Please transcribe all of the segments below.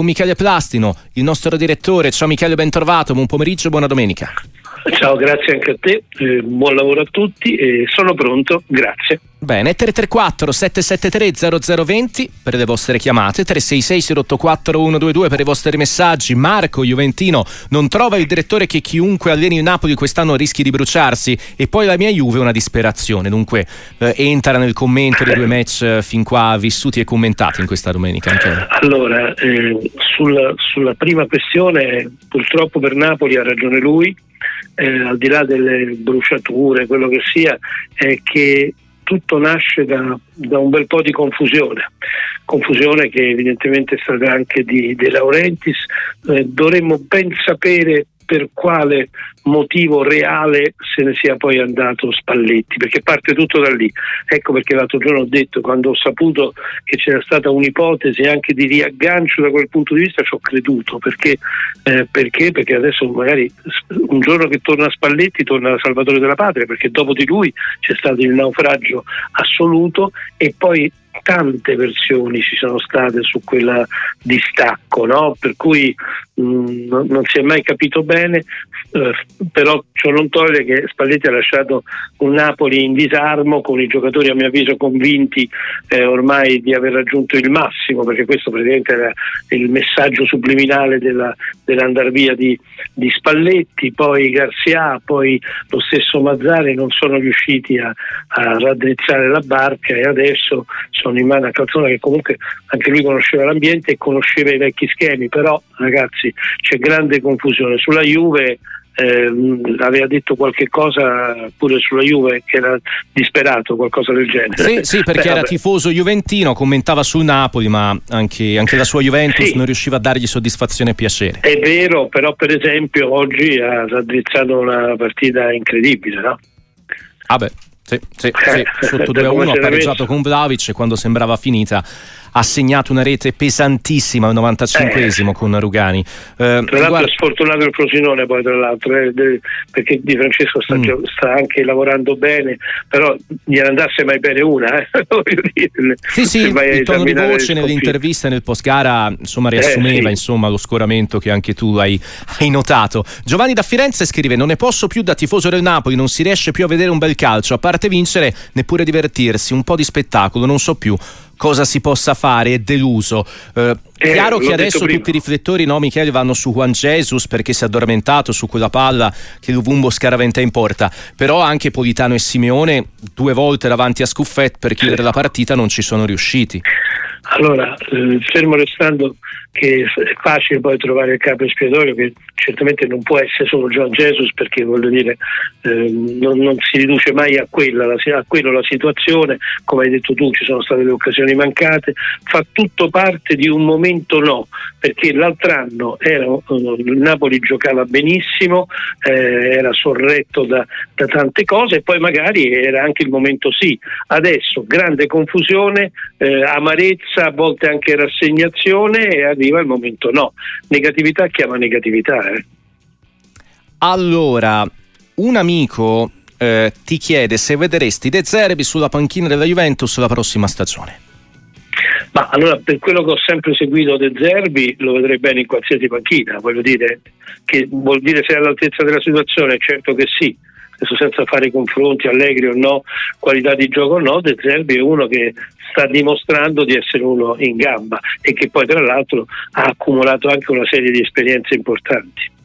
con Michele Plastino, il nostro direttore. Ciao Michele, ben trovato, buon pomeriggio e buona domenica. Ciao, grazie anche a te, eh, buon lavoro a tutti e sono pronto, grazie. Bene, 334 773 0020 per le vostre chiamate, 366 084 122 per i vostri messaggi. Marco Juventino non trova il direttore che chiunque alleni il Napoli quest'anno rischi di bruciarsi e poi la mia Juve è una disperazione. Dunque eh, entra nel commento dei due match eh, fin qua vissuti e commentati in questa domenica. Anche. Allora, eh, sulla, sulla prima questione purtroppo per Napoli ha ragione lui, eh, al di là delle bruciature, quello che sia, è che tutto nasce da, da, un bel po' di confusione, confusione che evidentemente è stata anche di De Laurentiis. Eh, dovremmo ben sapere per quale motivo reale se ne sia poi andato Spalletti, perché parte tutto da lì. Ecco perché l'altro giorno ho detto, quando ho saputo che c'era stata un'ipotesi anche di riaggancio da quel punto di vista, ci ho creduto, perché, eh, perché? perché adesso magari un giorno che torna Spalletti torna Salvatore della Patria, perché dopo di lui c'è stato il naufragio assoluto e poi tante versioni ci sono state su quel distacco, no? per cui mh, mm, non si è mai capito bene, eh, però ciò non toglie che Spalletti ha lasciato un Napoli in disarmo con i giocatori a mio avviso convinti eh, ormai di aver raggiunto il massimo, perché questo praticamente era il messaggio subliminale della, dell'andar via di, di, Spalletti, poi Garzia, poi lo stesso Mazzari non sono riusciti a, a raddrizzare la barca e adesso sono in mano a Calzona che comunque anche lui conosceva l'ambiente e conosceva i vecchi schemi, però ragazzi c'è grande confusione. Sulla Juve eh, aveva detto qualche cosa pure sulla Juve che era disperato, qualcosa del genere. Sì, sì perché Beh, era vabbè. tifoso juventino, commentava sul Napoli, ma anche, anche la sua Juventus sì. non riusciva a dargli soddisfazione e piacere. È vero, però per esempio oggi ha raddrizzato una partita incredibile, no? Ah beh. Sì, sì, sì. sotto 2-1 ha pareggiato con Vlaovic e quando sembrava finita ha segnato una rete pesantissima al 95esimo eh. con Rugani. Eh, tra l'altro è sfortunato il Frosinone poi tra l'altro, eh, perché Di Francesco sta, mm. sta, anche lavorando bene, però gli andasse mai bene una. Eh. sì, sì, il tono di voce nell'intervista e nel post gara insomma, riassumeva eh, sì. insomma, lo scoramento che anche tu hai, hai notato. Giovanni da Firenze scrive non ne posso più da tifoso del Napoli, non si riesce più a vedere un bel calcio, a parte vincere neppure divertirsi, un po' di spettacolo, non so più cosa si possa fare, è deluso. Eh, eh, chiaro che adesso tutti i riflettori, no, Michele, vanno su Juan Jesus perché si è addormentato su quella palla che Luvumbo scaraventa in porta, però anche Politano e Simeone due volte davanti a Scuffet per chiudere la partita non ci sono riusciti. Allora, eh, fermo restando che è facile poi trovare il capo espiatorio che certamente non può essere solo John Jesus perché voglio dire eh, non, non, si riduce mai a quella, la, a quello la situazione, come hai detto tu ci sono state le occasioni mancate, fa tutto parte di un momento no, perché l'altro anno era, il Napoli giocava benissimo, eh, era sorretto da, da tante cose e poi magari era anche il momento sì, adesso grande confusione, eh, amarezza, a volte anche rassegnazione e arriva il momento no. Negatività chiama negatività. Eh. Allora, un amico eh, ti chiede se vedresti De Zerbi sulla panchina della Juventus la prossima stagione. Ma allora per quello che ho sempre seguito De Zerbi lo vedrei bene in qualsiasi panchina, voglio dire che vuol dire se è all'altezza della situazione, certo che sì, adesso senza fare confronti allegri o no, qualità di gioco o no, De Zerbi è uno che sta dimostrando di essere uno in gamba e che poi tra l'altro ha accumulato anche una serie di esperienze importanti.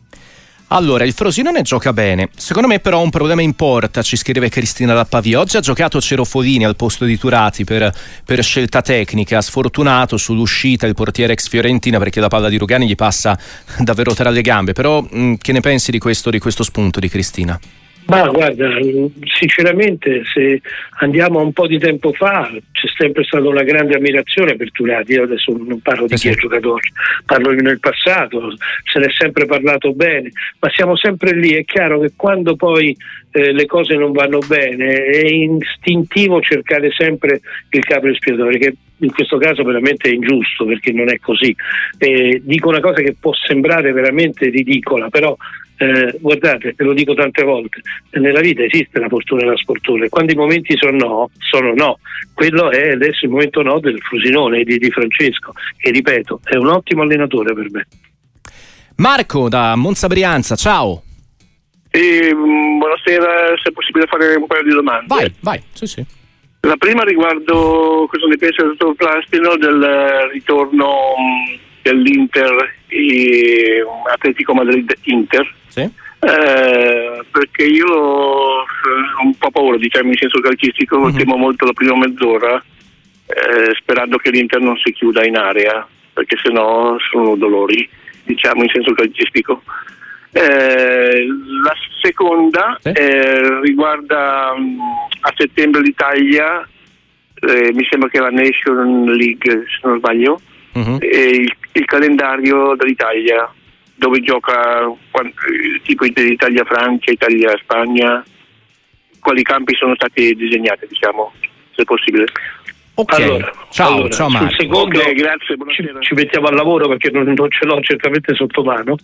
Allora, il Frosinone gioca bene. Secondo me, però, un problema in porta, ci scrive Cristina da Pavia. Oggi ha giocato Cerofolini al posto di Turati per, per, scelta tecnica. Sfortunato sull'uscita il portiere ex Fiorentina perché la palla di Rugani gli passa davvero tra le gambe. Però, mh, che ne pensi di questo, di questo spunto di Cristina? Ma guarda, sinceramente se andiamo a un po' di tempo fa c'è sempre stata una grande ammirazione per Turati, io adesso non parlo di eh chi è giocatore, parlo nel passato, se ne è sempre parlato bene, ma siamo sempre lì, è chiaro che quando poi eh, le cose non vanno bene, è istintivo cercare sempre il capo espiatorio, che in questo caso veramente è ingiusto perché non è così. Eh, dico una cosa che può sembrare veramente ridicola, però eh, guardate, te lo dico tante volte, nella vita esiste la fortuna e la sfortuna, quando i momenti sono no, sono no. Quello è adesso il momento no del Frusinone di, di Francesco, che ripeto, è un ottimo allenatore per me. Marco da Monza Brianza, ciao. E, mm, buonasera, se è possibile fare un paio di domande. Vai, vai, sì, sì. La prima riguardo cosa ne pensa il dottor Plastino del ritorno mm, dell'Inter e Atletico Madrid-Inter. Sì. Eh, perché io ho un po' paura, diciamo in senso calcistico, mm-hmm. temo molto la prima mezz'ora, eh, sperando che l'Inter non si chiuda in area, perché sennò sono dolori, diciamo in senso calcistico. Eh, la seconda sì. eh, riguarda um, a settembre l'Italia, eh, mi sembra che la Nation League, se non sbaglio, uh-huh. il, il, calendario dell'Italia, dove gioca tipo Italia-Francia, Italia-Spagna, quali campi sono stati disegnati, diciamo, se possibile. Ok, allora, ciao, allora, ciao Marco. secondo okay, grazie, ci, ci, mettiamo al lavoro perché non, non ce l'ho certamente sotto mano,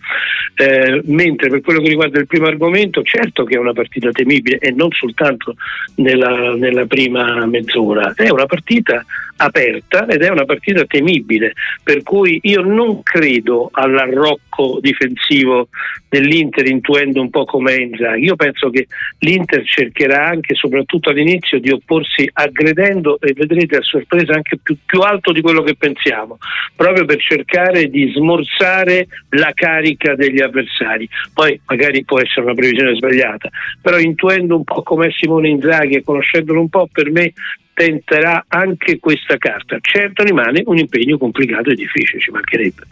eh, mentre per quello che riguarda il primo argomento, certo che è una partita temibile e non soltanto nella, nella prima mezz'ora, è una partita aperta ed è una partita temibile, per cui io non credo all'arrocco difensivo dell'Inter intuendo un po' come Inzaghi. Io penso che l'Inter cercherà anche, soprattutto all'inizio, di opporsi aggredendo e vedrete a sorpresa anche più, più alto di quello che pensiamo, proprio per cercare di smorzare la carica degli avversari. Poi magari può essere una previsione sbagliata, però intuendo un po' come Simone Inzaghi e conoscendolo un po', per me tenterà anche questa carta. Certo rimane un impegno complicato e difficile, ci mancherebbe.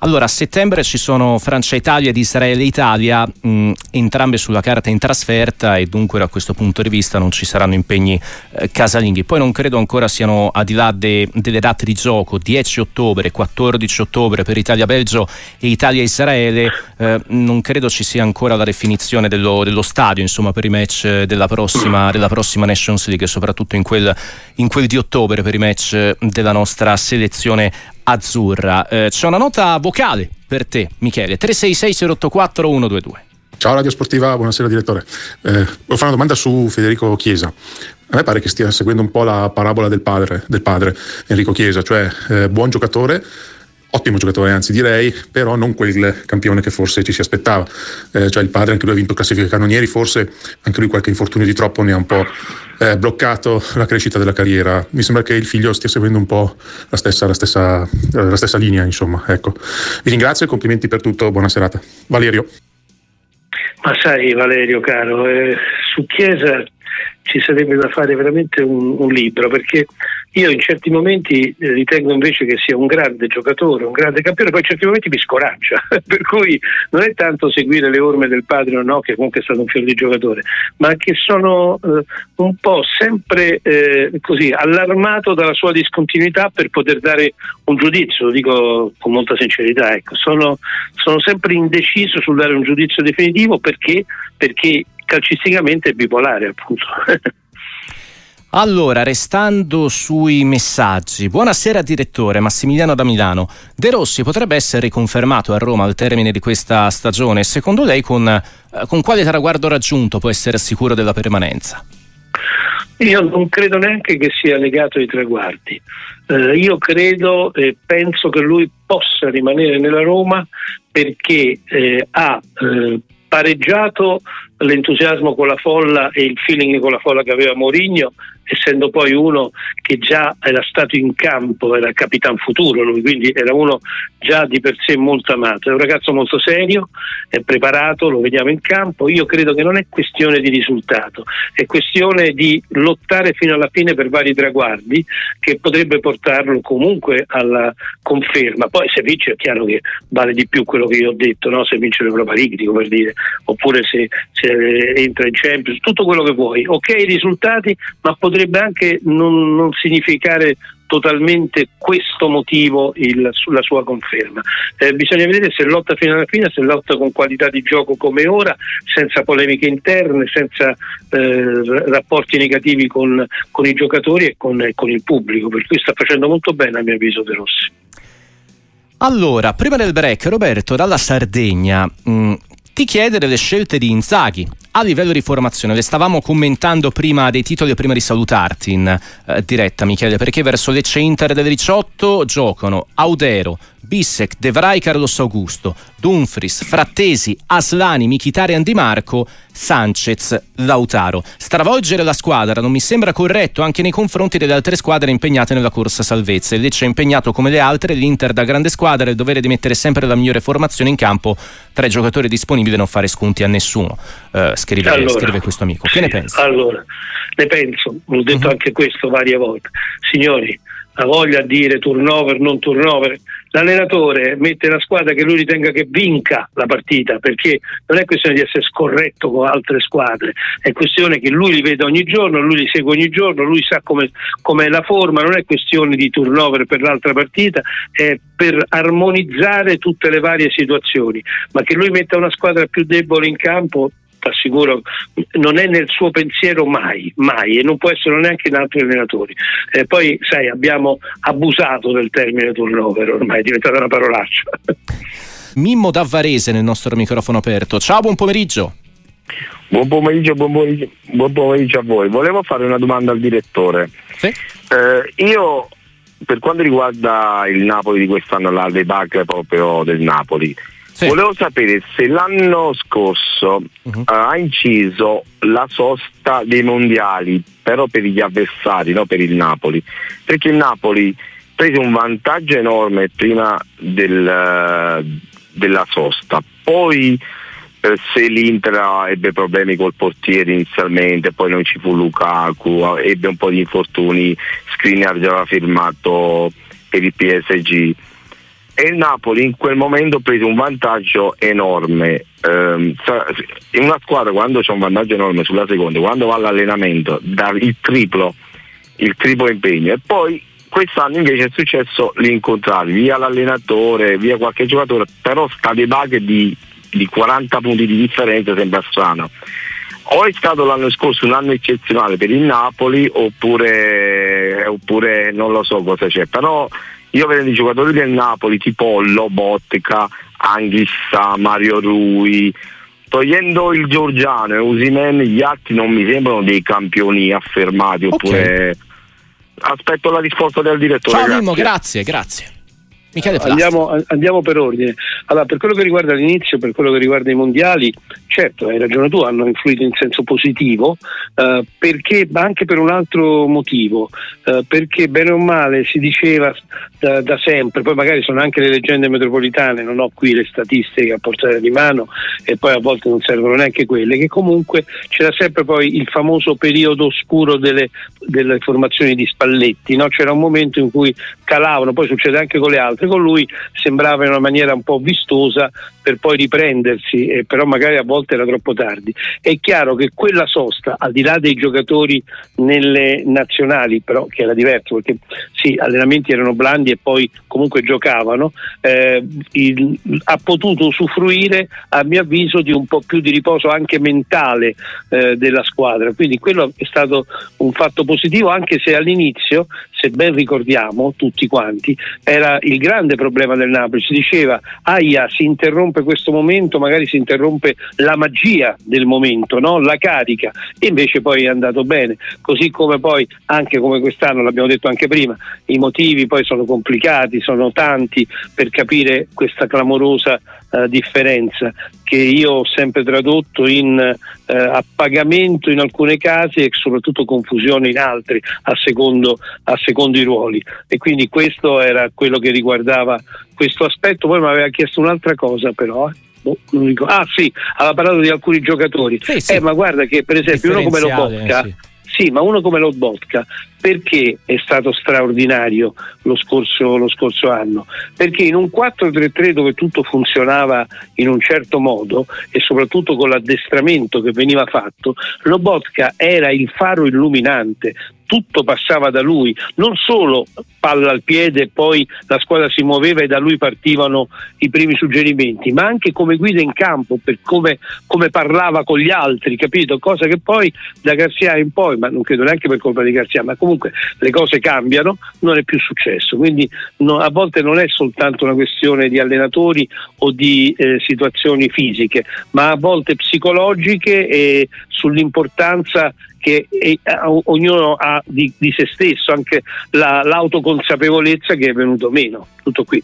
Allora, a settembre ci sono Francia-Italia ed Israele-Italia, mh, entrambe sulla carta in trasferta e dunque da questo punto di vista non ci saranno impegni eh, casalinghi. Poi non credo ancora siano al di là de, delle date di gioco, 10 ottobre, 14 ottobre per Italia-Belgio e Italia-Israele, eh, non credo ci sia ancora la definizione dello, dello stadio insomma, per i match della prossima, della prossima Nations League, soprattutto in quel, in quel di ottobre per i match della nostra selezione azzurra. Eh, c'è una nota vocale per te, Michele. 366 084 122. Ciao Radio Sportiva, buonasera direttore. Eh, volevo fare una domanda su Federico Chiesa. A me pare che stia seguendo un po' la parabola del padre, del padre Enrico Chiesa, cioè eh, buon giocatore, ottimo giocatore anzi direi, però non quel campione che forse ci si aspettava. Eh, cioè il padre anche lui ha vinto classifica cannonieri, forse anche lui qualche infortunio di troppo ne ha un po' eh, bloccato la crescita della carriera. Mi sembra che il figlio stia seguendo un po' la stessa, la stessa, eh, la stessa linea, insomma. Ecco. Vi ringrazio e complimenti per tutto, buona serata. Valerio. Ma sai Valerio caro, eh, su Chiesa ci sarebbe da fare veramente un, un libro perché io in certi momenti eh, ritengo invece che sia un grande giocatore, un grande campione, poi in certi momenti mi scoraggia, per cui non è tanto seguire le orme del padre o no, che comunque è stato un figlio di giocatore, ma che sono eh, un po' sempre eh, così allarmato dalla sua discontinuità per poter dare un giudizio, lo dico con molta sincerità, ecco. sono, sono sempre indeciso sul dare un giudizio definitivo perché, perché calcisticamente è bipolare appunto. Allora, restando sui messaggi, buonasera direttore Massimiliano da Milano. De Rossi potrebbe essere riconfermato a Roma al termine di questa stagione. Secondo lei con, eh, con quale traguardo raggiunto può essere sicuro della permanenza? Io non credo neanche che sia legato ai traguardi. Eh, io credo e penso che lui possa rimanere nella Roma perché eh, ha eh, pareggiato l'entusiasmo con la folla e il feeling con la folla che aveva Mourinho essendo poi uno che già era stato in campo, era capitan futuro lui, quindi era uno già di per sé molto amato, è un ragazzo molto serio, è preparato, lo vediamo in campo, io credo che non è questione di risultato, è questione di lottare fino alla fine per vari traguardi che potrebbe portarlo comunque alla conferma, poi se vince è chiaro che vale di più quello che io ho detto, no? se vince l'Europa League dico per dire, oppure se, se entra in Champions, tutto quello che vuoi, ok i risultati, ma potrebbe potrebbe anche non, non significare totalmente questo motivo il, sulla sua conferma. Eh, bisogna vedere se lotta fino alla fine, se lotta con qualità di gioco come ora, senza polemiche interne, senza eh, rapporti negativi con, con, i giocatori e con, con, il pubblico, per cui sta facendo molto bene a mio avviso De Rossi. Allora, prima del break, Roberto, dalla Sardegna, mh, mm, ti chiede delle scelte di Inzaghi a livello di formazione. Le stavamo commentando prima dei titoli prima di salutarti in eh, diretta, Michele, perché verso Lecce Inter del 18 giocano Audero, Bissek, De Vrij, Carlos Augusto, Dumfries, Frattesi, Aslani, Michitari, Di Marco, Sanchez, Lautaro. Stravolgere la squadra non mi sembra corretto anche nei confronti delle altre squadre impegnate nella corsa salvezza. Il Lecce è impegnato come le altre, l'Inter da grande squadra, il dovere di mettere sempre la migliore formazione in campo tra i giocatori disponibili e non fare sconti a nessuno. Uh, scrive, allora, scrive, questo amico. Che sì, ne pensi? Allora, ne penso, ho detto uh-huh. anche questo varie volte. Signori, la voglia di dire turnover, non turnover, l'allenatore mette la squadra che lui ritenga che vinca la partita, perché non è questione di essere scorretto con altre squadre, è questione che lui li vede ogni giorno, lui li segue ogni giorno, lui sa come è la forma, non è questione di turnover per l'altra partita, è per armonizzare tutte le varie situazioni, ma che lui metta una squadra più debole in campo assicuro, non è nel suo pensiero mai, mai, e non può essere neanche in altri allenatori. Eh, poi, sai, abbiamo abusato del termine turnover, ormai è diventata una parolaccia. Mimmo da Varese nel nostro microfono aperto. Ciao, buon pomeriggio. Buon pomeriggio, buon pomeriggio, buon pomeriggio a voi. Volevo fare una domanda al direttore. Sì? Eh, io, per quanto riguarda il Napoli di quest'anno, la debacle proprio del Napoli, sì. Volevo sapere se l'anno scorso uh-huh. uh, ha inciso la sosta dei mondiali, però per gli avversari, non per il Napoli, perché il Napoli prese un vantaggio enorme prima del, uh, della sosta, poi uh, se l'Inter ebbe problemi col portiere inizialmente, poi non ci fu Lukaku, ebbe un po' di infortuni, Skriniar già aveva firmato per il PSG e il Napoli in quel momento prese un vantaggio enorme. Eh, in una squadra quando c'è un vantaggio enorme sulla seconda, quando va all'allenamento dà il triplo, il triplo impegno e poi quest'anno invece è successo l'incontrario, via l'allenatore, via qualche giocatore, però sta dei bug di, di 40 punti di differenza sembra strano. O è stato l'anno scorso un anno eccezionale per il Napoli oppure, oppure non lo so cosa c'è, però io vedo i giocatori del Napoli tipo Lobotka, Anghissa, Mario Rui, togliendo il Giorgiano e Usimen, gli altri non mi sembrano dei campioni affermati. Oppure okay. aspetto la risposta del direttore. Ciao Mimmo, grazie, grazie. Andiamo, andiamo, per ordine. Allora, per quello che riguarda l'inizio, per quello che riguarda i mondiali, certo, hai ragione tu, hanno influito in senso positivo, eh, perché, ma anche per un altro motivo, eh, perché bene o male si diceva da, da, sempre, poi magari sono anche le leggende metropolitane, non ho qui le statistiche a portare di mano e poi a volte non servono neanche quelle, che comunque c'era sempre poi il famoso periodo oscuro delle, delle formazioni di Spalletti, no? c'era un momento in cui calavano, poi succede anche con le altre con lui sembrava in una maniera un po' vistosa per poi riprendersi, eh, però magari a volte era troppo tardi. È chiaro che quella sosta, al di là dei giocatori nelle nazionali, però che era diverso perché sì, allenamenti erano blandi e poi comunque giocavano, eh, il, ha potuto usufruire a mio avviso di un po' più di riposo anche mentale eh, della squadra, quindi quello è stato un fatto positivo anche se all'inizio, se ben ricordiamo tutti quanti, era il grande problema del Napoli, si diceva aia si interrompe questo momento, magari si interrompe la magia del momento, no? la carica. E invece poi è andato bene, così come poi anche come quest'anno l'abbiamo detto anche prima, i motivi poi sono complicati, sono tanti per capire questa clamorosa eh, differenza che io ho sempre tradotto in eh, appagamento in alcuni casi e soprattutto confusione in altri a secondo, a secondo i ruoli. E quindi questo era quello che riguardava questo aspetto poi mi aveva chiesto un'altra cosa però eh. boh, ah sì, aveva parlato di alcuni giocatori sì, sì. Eh, ma guarda che per esempio uno come Lobotka sì. sì, ma uno come Lobotka perché è stato straordinario lo scorso, lo scorso, anno? Perché in un 4-3-3 dove tutto funzionava in un certo modo e soprattutto con l'addestramento che veniva fatto, Lobotka era il faro illuminante tutto passava da lui, non solo palla al piede poi la squadra si muoveva e da lui partivano i primi suggerimenti, ma anche come guida in campo, per come, come parlava con gli altri, capito? Cosa che poi da Garzia in poi, ma non credo neanche per colpa di Garzia, ma comunque le cose cambiano, non è più successo. Quindi no, a volte non è soltanto una questione di allenatori o di eh, situazioni fisiche, ma a volte psicologiche e sull'importanza che eh, ognuno ha di, di, se stesso, anche la, l'autoconsapevolezza che è venuto meno. Tutto qui.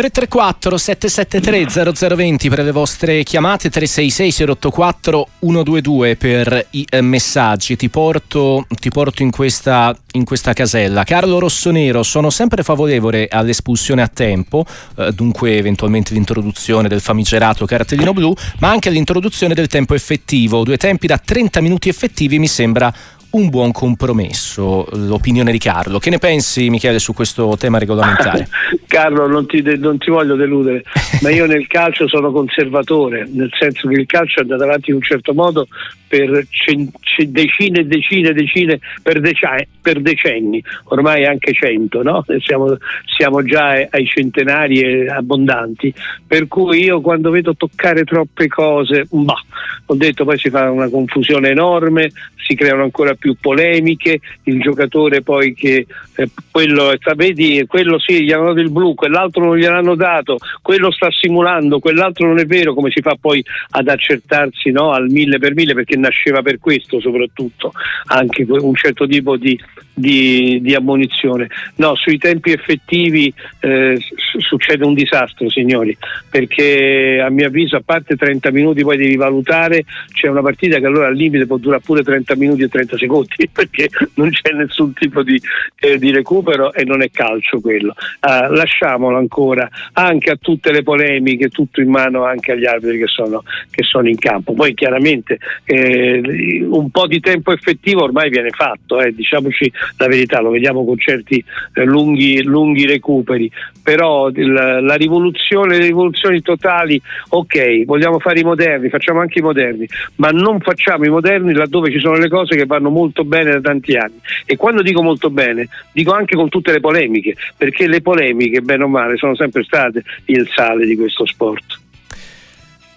334 773 0020 per le vostre chiamate 366 084 122 per i eh, messaggi. Ti porto, ti porto in, questa, in, questa, casella. Carlo Rossonero sono sempre favorevole all'espulsione a tempo eh, dunque eventualmente l'introduzione del famigerato cartellino blu ma anche l'introduzione del tempo effettivo. Due tempi da 30 minuti effettivi mi sembra un buon compromesso, l'opinione di Carlo. Che ne pensi Michele su questo tema regolamentare? Carlo, non ti, non ti, voglio deludere, ma io nel calcio sono conservatore, nel senso che il calcio è andato avanti in un certo modo per cen- decine e decine e decine, per, decenni, per decenni, ormai anche cento, no? siamo, siamo, già ai centenari abbondanti, per cui io quando vedo toccare troppe cose, bah, ho detto poi si fa una confusione enorme, si creano ancora più polemiche, il giocatore poi che eh, quello, vedi, quello sì, gli hanno dato il blu, quell'altro non gliel'hanno dato, quello sta simulando, quell'altro non è vero, come si fa poi ad accertarsi no, al mille per mille perché nasceva per questo soprattutto, anche un certo tipo di, di, di ammonizione. No, sui tempi effettivi eh, succede un disastro signori, perché a mio avviso a parte 30 minuti poi devi valutare, c'è una partita che allora al limite può durare pure 30 minuti e 30 secondi perché non c'è nessun tipo di, eh, di recupero e non è calcio quello. Uh, lasciamolo ancora anche a tutte le polemiche, tutto in mano anche agli arbitri che sono, che sono in campo. Poi chiaramente eh, un po' di tempo effettivo ormai viene fatto, eh, diciamoci la verità, lo vediamo con certi eh, lunghi, lunghi, recuperi, però il, la rivoluzione, le rivoluzioni totali, ok, vogliamo fare i moderni, facciamo anche i moderni, ma non facciamo i moderni laddove ci sono le cose che vanno molto bene da tanti anni. E quando dico molto bene, dico anche con tutte le polemiche, perché le polemiche, bene o male, sono sempre state il sale di questo sport.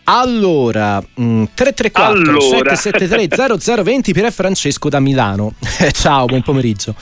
Allora, mh, 334 allora. 773 0020 per Francesco da Milano. ciao, buon pomeriggio.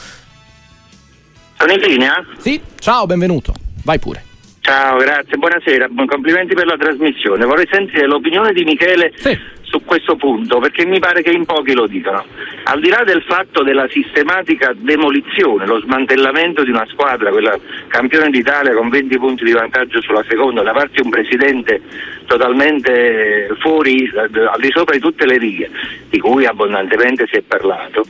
Sono in linea? Sì, ciao, benvenuto. Vai pure. Ciao, grazie, buonasera, complimenti per la trasmissione. Vorrei sentire l'opinione di Michele sì su questo punto perché mi pare che in pochi lo dicano. Al di là del fatto della sistematica demolizione, lo smantellamento di una squadra, quella campione d'Italia con 20 punti di vantaggio sulla seconda, da parte di un presidente totalmente fuori, al di sopra di tutte le righe, di cui abbondantemente si è parlato,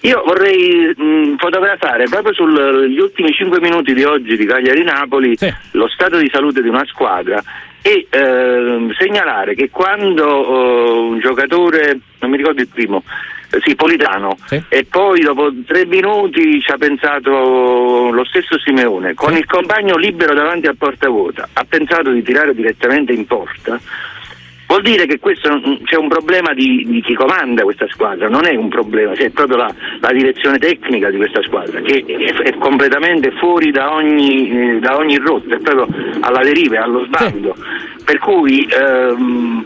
io vorrei mh, fotografare proprio sugli ultimi 5 minuti di oggi di Cagliari-Napoli sì. lo stato di salute di una squadra e eh, segnalare che quando uh, un giocatore, non mi ricordo il primo, eh, sì, Politano, sì. e poi dopo tre minuti ci ha pensato lo stesso Simeone, con sì. il compagno libero davanti a porta vuota, ha pensato di tirare direttamente in porta Vuol dire che questo, c'è un problema di, di, chi comanda questa squadra, non è un problema, c'è proprio la, la direzione tecnica di questa squadra che è, è completamente fuori da ogni, eh, da ogni rotta, è proprio alla deriva, allo sbando. Per cui ehm,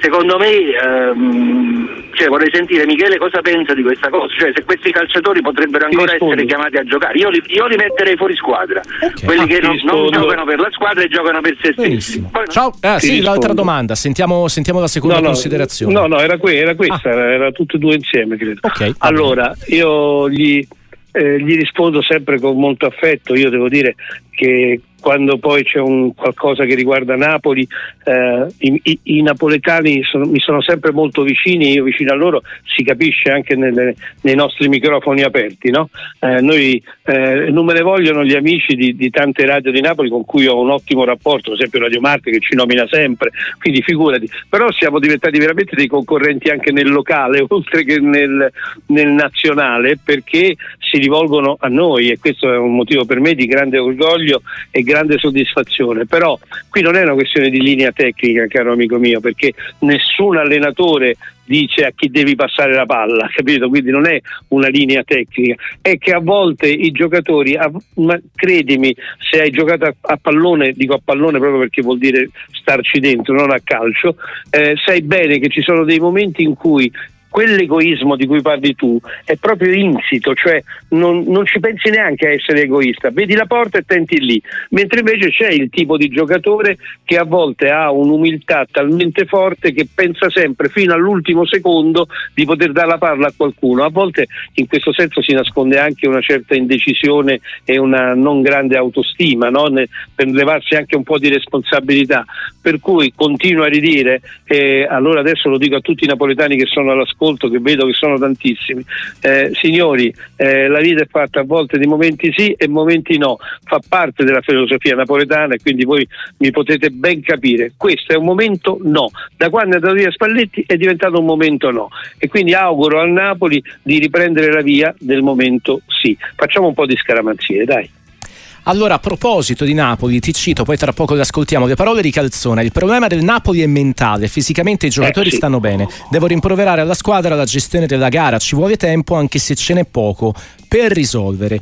secondo me ehm, cioè, vorrei sentire Michele cosa pensa di questa cosa, cioè se questi calciatori potrebbero ancora essere chiamati a giocare. Io li, io li metterei fuori squadra, okay. quelli ah, che non, non, giocano per la squadra e giocano per se stessi. Ciao, ah, sì, l'altra domanda, sentiamo, sentiamo la seconda no, considerazione. No, no, era, que- era questa, ah. era, era tutte e due insieme, credo. Okay, allora, io gli, eh, gli rispondo sempre con molto affetto, io devo dire che quando poi c'è un qualcosa che riguarda Napoli, eh, i, i, i, napoletani sono, mi sono sempre molto vicini, io vicino a loro, si capisce anche nelle, nei nostri microfoni aperti. No? Eh, noi eh, non me ne vogliono gli amici di, di, tante radio di Napoli con cui ho un ottimo rapporto, per esempio Radio Marte che ci nomina sempre, quindi figurati, però siamo diventati veramente dei concorrenti anche nel locale, oltre che nel, nel nazionale, perché si rivolgono a noi e questo è un motivo per me di grande orgoglio e grande soddisfazione, però qui non è una questione di linea tecnica, caro amico mio, perché nessun allenatore dice a chi devi passare la palla, capito? Quindi non è una linea tecnica, è che a volte i giocatori, ma credimi, se hai giocato a, a pallone, dico a pallone proprio perché vuol dire starci dentro, non a calcio, eh, sai bene che ci sono dei momenti in cui quell'egoismo di cui parli tu è proprio insito, cioè non, non, ci pensi neanche a essere egoista, vedi la porta e tenti lì, mentre invece c'è il tipo di giocatore che a volte ha un'umiltà talmente forte che pensa sempre fino all'ultimo secondo di poter dare la palla a qualcuno, a volte in questo senso si nasconde anche una certa indecisione e una non grande autostima no? per levarsi anche un po' di responsabilità, per cui continuo a ridire, eh, allora adesso lo dico a tutti i napoletani che sono alla scuola, ascolto, che vedo che sono tantissimi. Eh, signori, eh, la vita è fatta a volte di momenti sì e momenti no, fa parte della filosofia napoletana e quindi voi mi potete ben capire. Questo è un momento no. Da quando è andato via Spalletti è diventato un momento no. E quindi auguro al Napoli di riprendere la via del momento sì. Facciamo un po' di scaramanzie, dai. Allora, a proposito di Napoli, ti cito, poi tra poco le ascoltiamo, le parole di Calzona. Il problema del Napoli è mentale, fisicamente i giocatori eh, sì. stanno bene. Devo rimproverare alla squadra la gestione della gara, ci vuole tempo anche se ce n'è poco per risolvere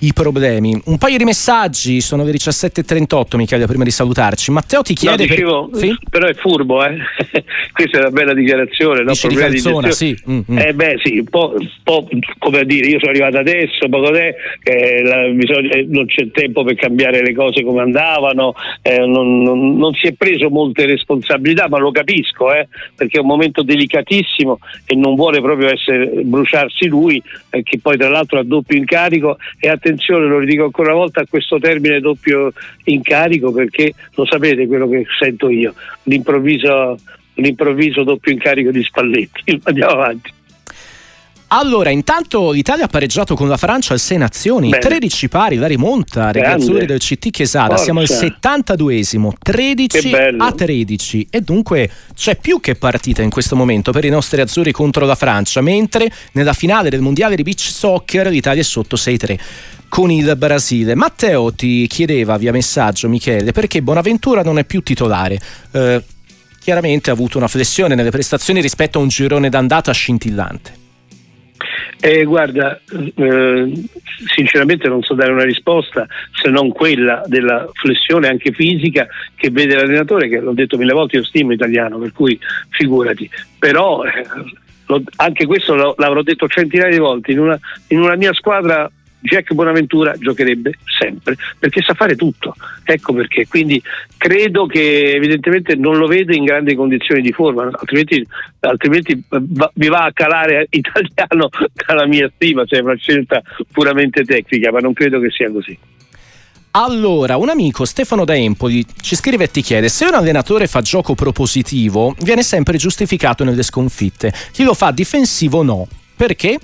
i problemi. Un paio di messaggi, sono le 17.38 Michele prima di salutarci. Matteo ti chiede... No, dicevo, per... sì? Però è furbo, eh? questa è una bella dichiarazione. No? Dici di calzona, di sì. Mm-hmm. Eh beh sì, un po', un po', come a dire, io sono arrivato adesso, poco te, eh, la, bisogna, non c'è tempo per cambiare le cose come andavano, eh, non, non, non, si è preso molte responsabilità, ma lo capisco, eh, perché è un momento delicatissimo e non vuole proprio essere, bruciarsi lui, eh, che poi tra l'altro ha doppio incarico e ha attenzione, lo ridico ancora una volta, a questo termine doppio incarico perché lo sapete quello che sento io, l'improvviso, l'improvviso doppio incarico di Spalletti. Andiamo avanti. Allora, intanto l'Italia ha pareggiato con la Francia al 6 nazioni, Bene. 13 pari, la rimonta, ragazzuri del CT Chiesada, Forza. siamo al 72esimo, 13 a 13 e dunque c'è più che partita in questo momento per i nostri azzurri contro la Francia, mentre nella finale del mondiale di beach soccer l'Italia è sotto 6-3 con il Brasile. Matteo ti chiedeva via messaggio, Michele, perché Bonaventura non è più titolare. Eh, chiaramente ha avuto una flessione nelle prestazioni rispetto a un girone d'andata scintillante. Eh, guarda, eh, sinceramente non so dare una risposta se non quella della flessione anche fisica che vede l'allenatore, che l'ho detto mille volte, io stimo italiano, per cui figurati. Però eh, lo, anche questo lo, l'avrò detto centinaia di volte, in una, in una mia squadra Jack Bonaventura giocherebbe sempre perché sa fare tutto. Ecco perché. Quindi credo che evidentemente non lo vede in grandi condizioni di forma, altrimenti, altrimenti va, mi va a calare italiano dalla mia stima, cioè una scelta puramente tecnica, ma non credo che sia così. Allora, un amico Stefano da Empoli ci scrive e ti chiede: se un allenatore fa gioco propositivo, viene sempre giustificato nelle sconfitte. Chi lo fa difensivo no. Perché?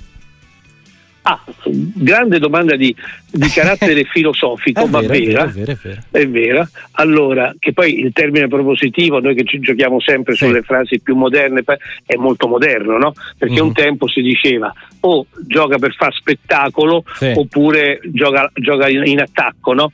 Ah, grande domanda di, di carattere filosofico, ma vera, è, vero, è, vera. Allora, che poi il termine propositivo, noi che ci giochiamo sempre sì. sulle frasi più moderne, è molto moderno, no? Perché mm. un tempo si diceva o gioca per far spettacolo sì. oppure gioca, gioca in, in, attacco, no?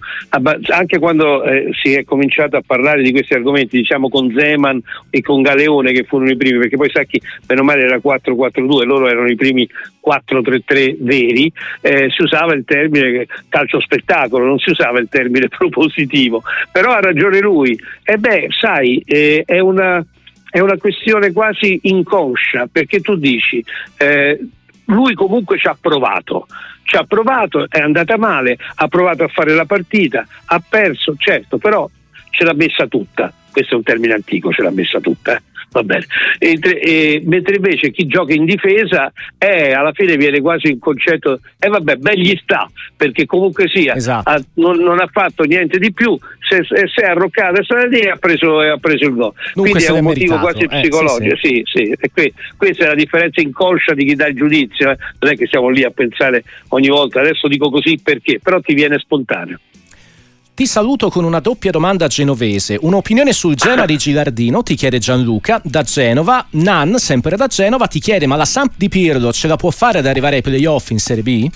Anche quando eh, si è cominciato a parlare di questi argomenti, diciamo con Zeman e con Galeone che furono i primi, perché poi Sacchi, meno male era 4-4-2, loro erano i primi 4-3-3 veri, eh, si usava il termine calcio spettacolo, non si usava il termine propositivo, però ha ragione lui. E beh, sai, eh, è una è una questione quasi inconscia perché tu dici eh, lui comunque ci ha provato ci ha provato, è andata male ha provato a fare la partita ha perso, certo, però ce l'ha messa tutta questo è un termine antico, ce l'ha messa tutta eh va bene. Mentre, e, mentre invece chi gioca in difesa eh, alla fine viene quasi un concetto, e eh, vabbè, ben gli sta, perché comunque sia, esatto. ha, non, non, ha fatto niente di più, si è arroccato e ha preso, ha preso il gol. Dunque Quindi è un motivo meritato. quasi eh, psicologico, sì, sì. sì. E qui, questa è la differenza inconscia di chi dà il giudizio, eh. non è che siamo lì a pensare ogni volta, adesso dico così perché, però ti viene spontaneo. Ti saluto con una doppia domanda genovese. Un'opinione sul Genoa di Gilardino, ti chiede Gianluca, da Genova. Nan, sempre da Genova, ti chiede ma la Samp di Pirlo ce la può fare ad arrivare ai playoff in Serie B?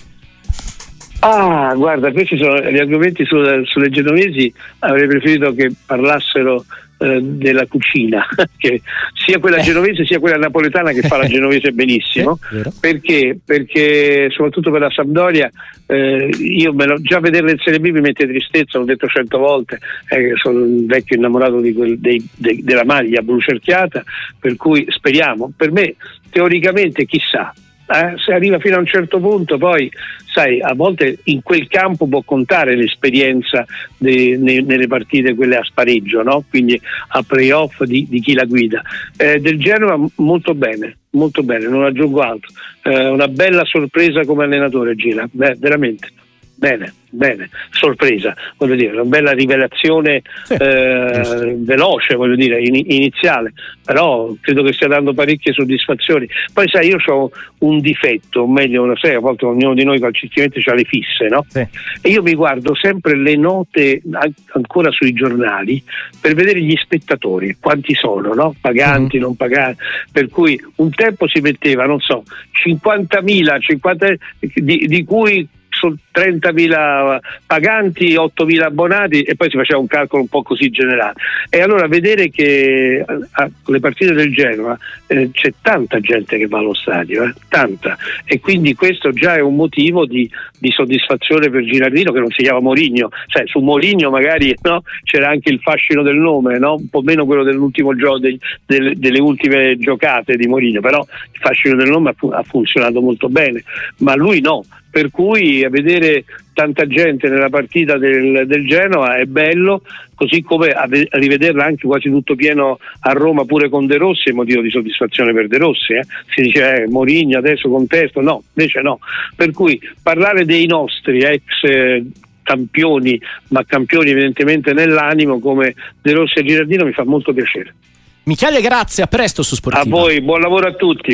Ah, guarda, questi sono gli argomenti sulle, sulle genovesi. Avrei preferito che parlassero eh, della cucina, che sia quella eh. genovese sia quella napoletana che fa la genovese benissimo, perché? perché soprattutto per la Sampdoria eh, io me lo, già vederla in Serie B mi mette tristezza, l'ho detto cento volte, eh, sono un vecchio innamorato quel, dei, de, della maglia blu cerchiata, per cui speriamo. Per me teoricamente chissà, eh, se arriva fino a un certo punto poi sai a volte in quel campo può contare l'esperienza de, ne, nelle partite quelle a spareggio no? quindi a playoff di, di chi la guida. Eh, del Genova molto bene molto bene non aggiungo altro. Eh, una bella sorpresa come allenatore Gira Beh, veramente bene bene, sorpresa, voglio dire, una bella rivelazione sì, eh, veloce, voglio dire, in, iniziale, però credo che stia dando parecchie soddisfazioni. Poi sai, io ho un difetto, o meglio, lo sai, a volte ognuno di noi calcisticamente ha le fisse, no? Sì. E io mi guardo sempre le note ancora sui giornali per vedere gli spettatori, quanti sono, no? Paganti, mm-hmm. non paganti, per cui un tempo si metteva, non so, 50.000, 50, di, di cui 30.000 paganti, 8.000 abbonati e poi si faceva un calcolo un po' così generale. E allora vedere che a, le partite del Genoa eh, c'è tanta gente che va allo stadio, eh, tanta. E quindi questo già è un motivo di, di soddisfazione per Girardino che non si chiama Morigno. Cioè, su Morigno magari no, c'era anche il fascino del nome, no? un po' meno quello dell'ultimo gioco, de, de, delle ultime giocate di Morigno, però il fascino del nome ha, ha funzionato molto bene. Ma lui no, per cui a vedere tanta gente nella partita del, del Genoa è bello, così come a, a, rivederla anche quasi tutto pieno a Roma pure con De Rossi è motivo di soddisfazione per De Rossi. Eh? Si dice eh, Morigno adesso contesto, no, invece no. Per cui parlare dei nostri ex eh, campioni, ma campioni evidentemente nell'animo come De Rossi e Girardino mi fa molto piacere. Michele, grazie, a presto su Sportiva. A voi, buon lavoro a tutti.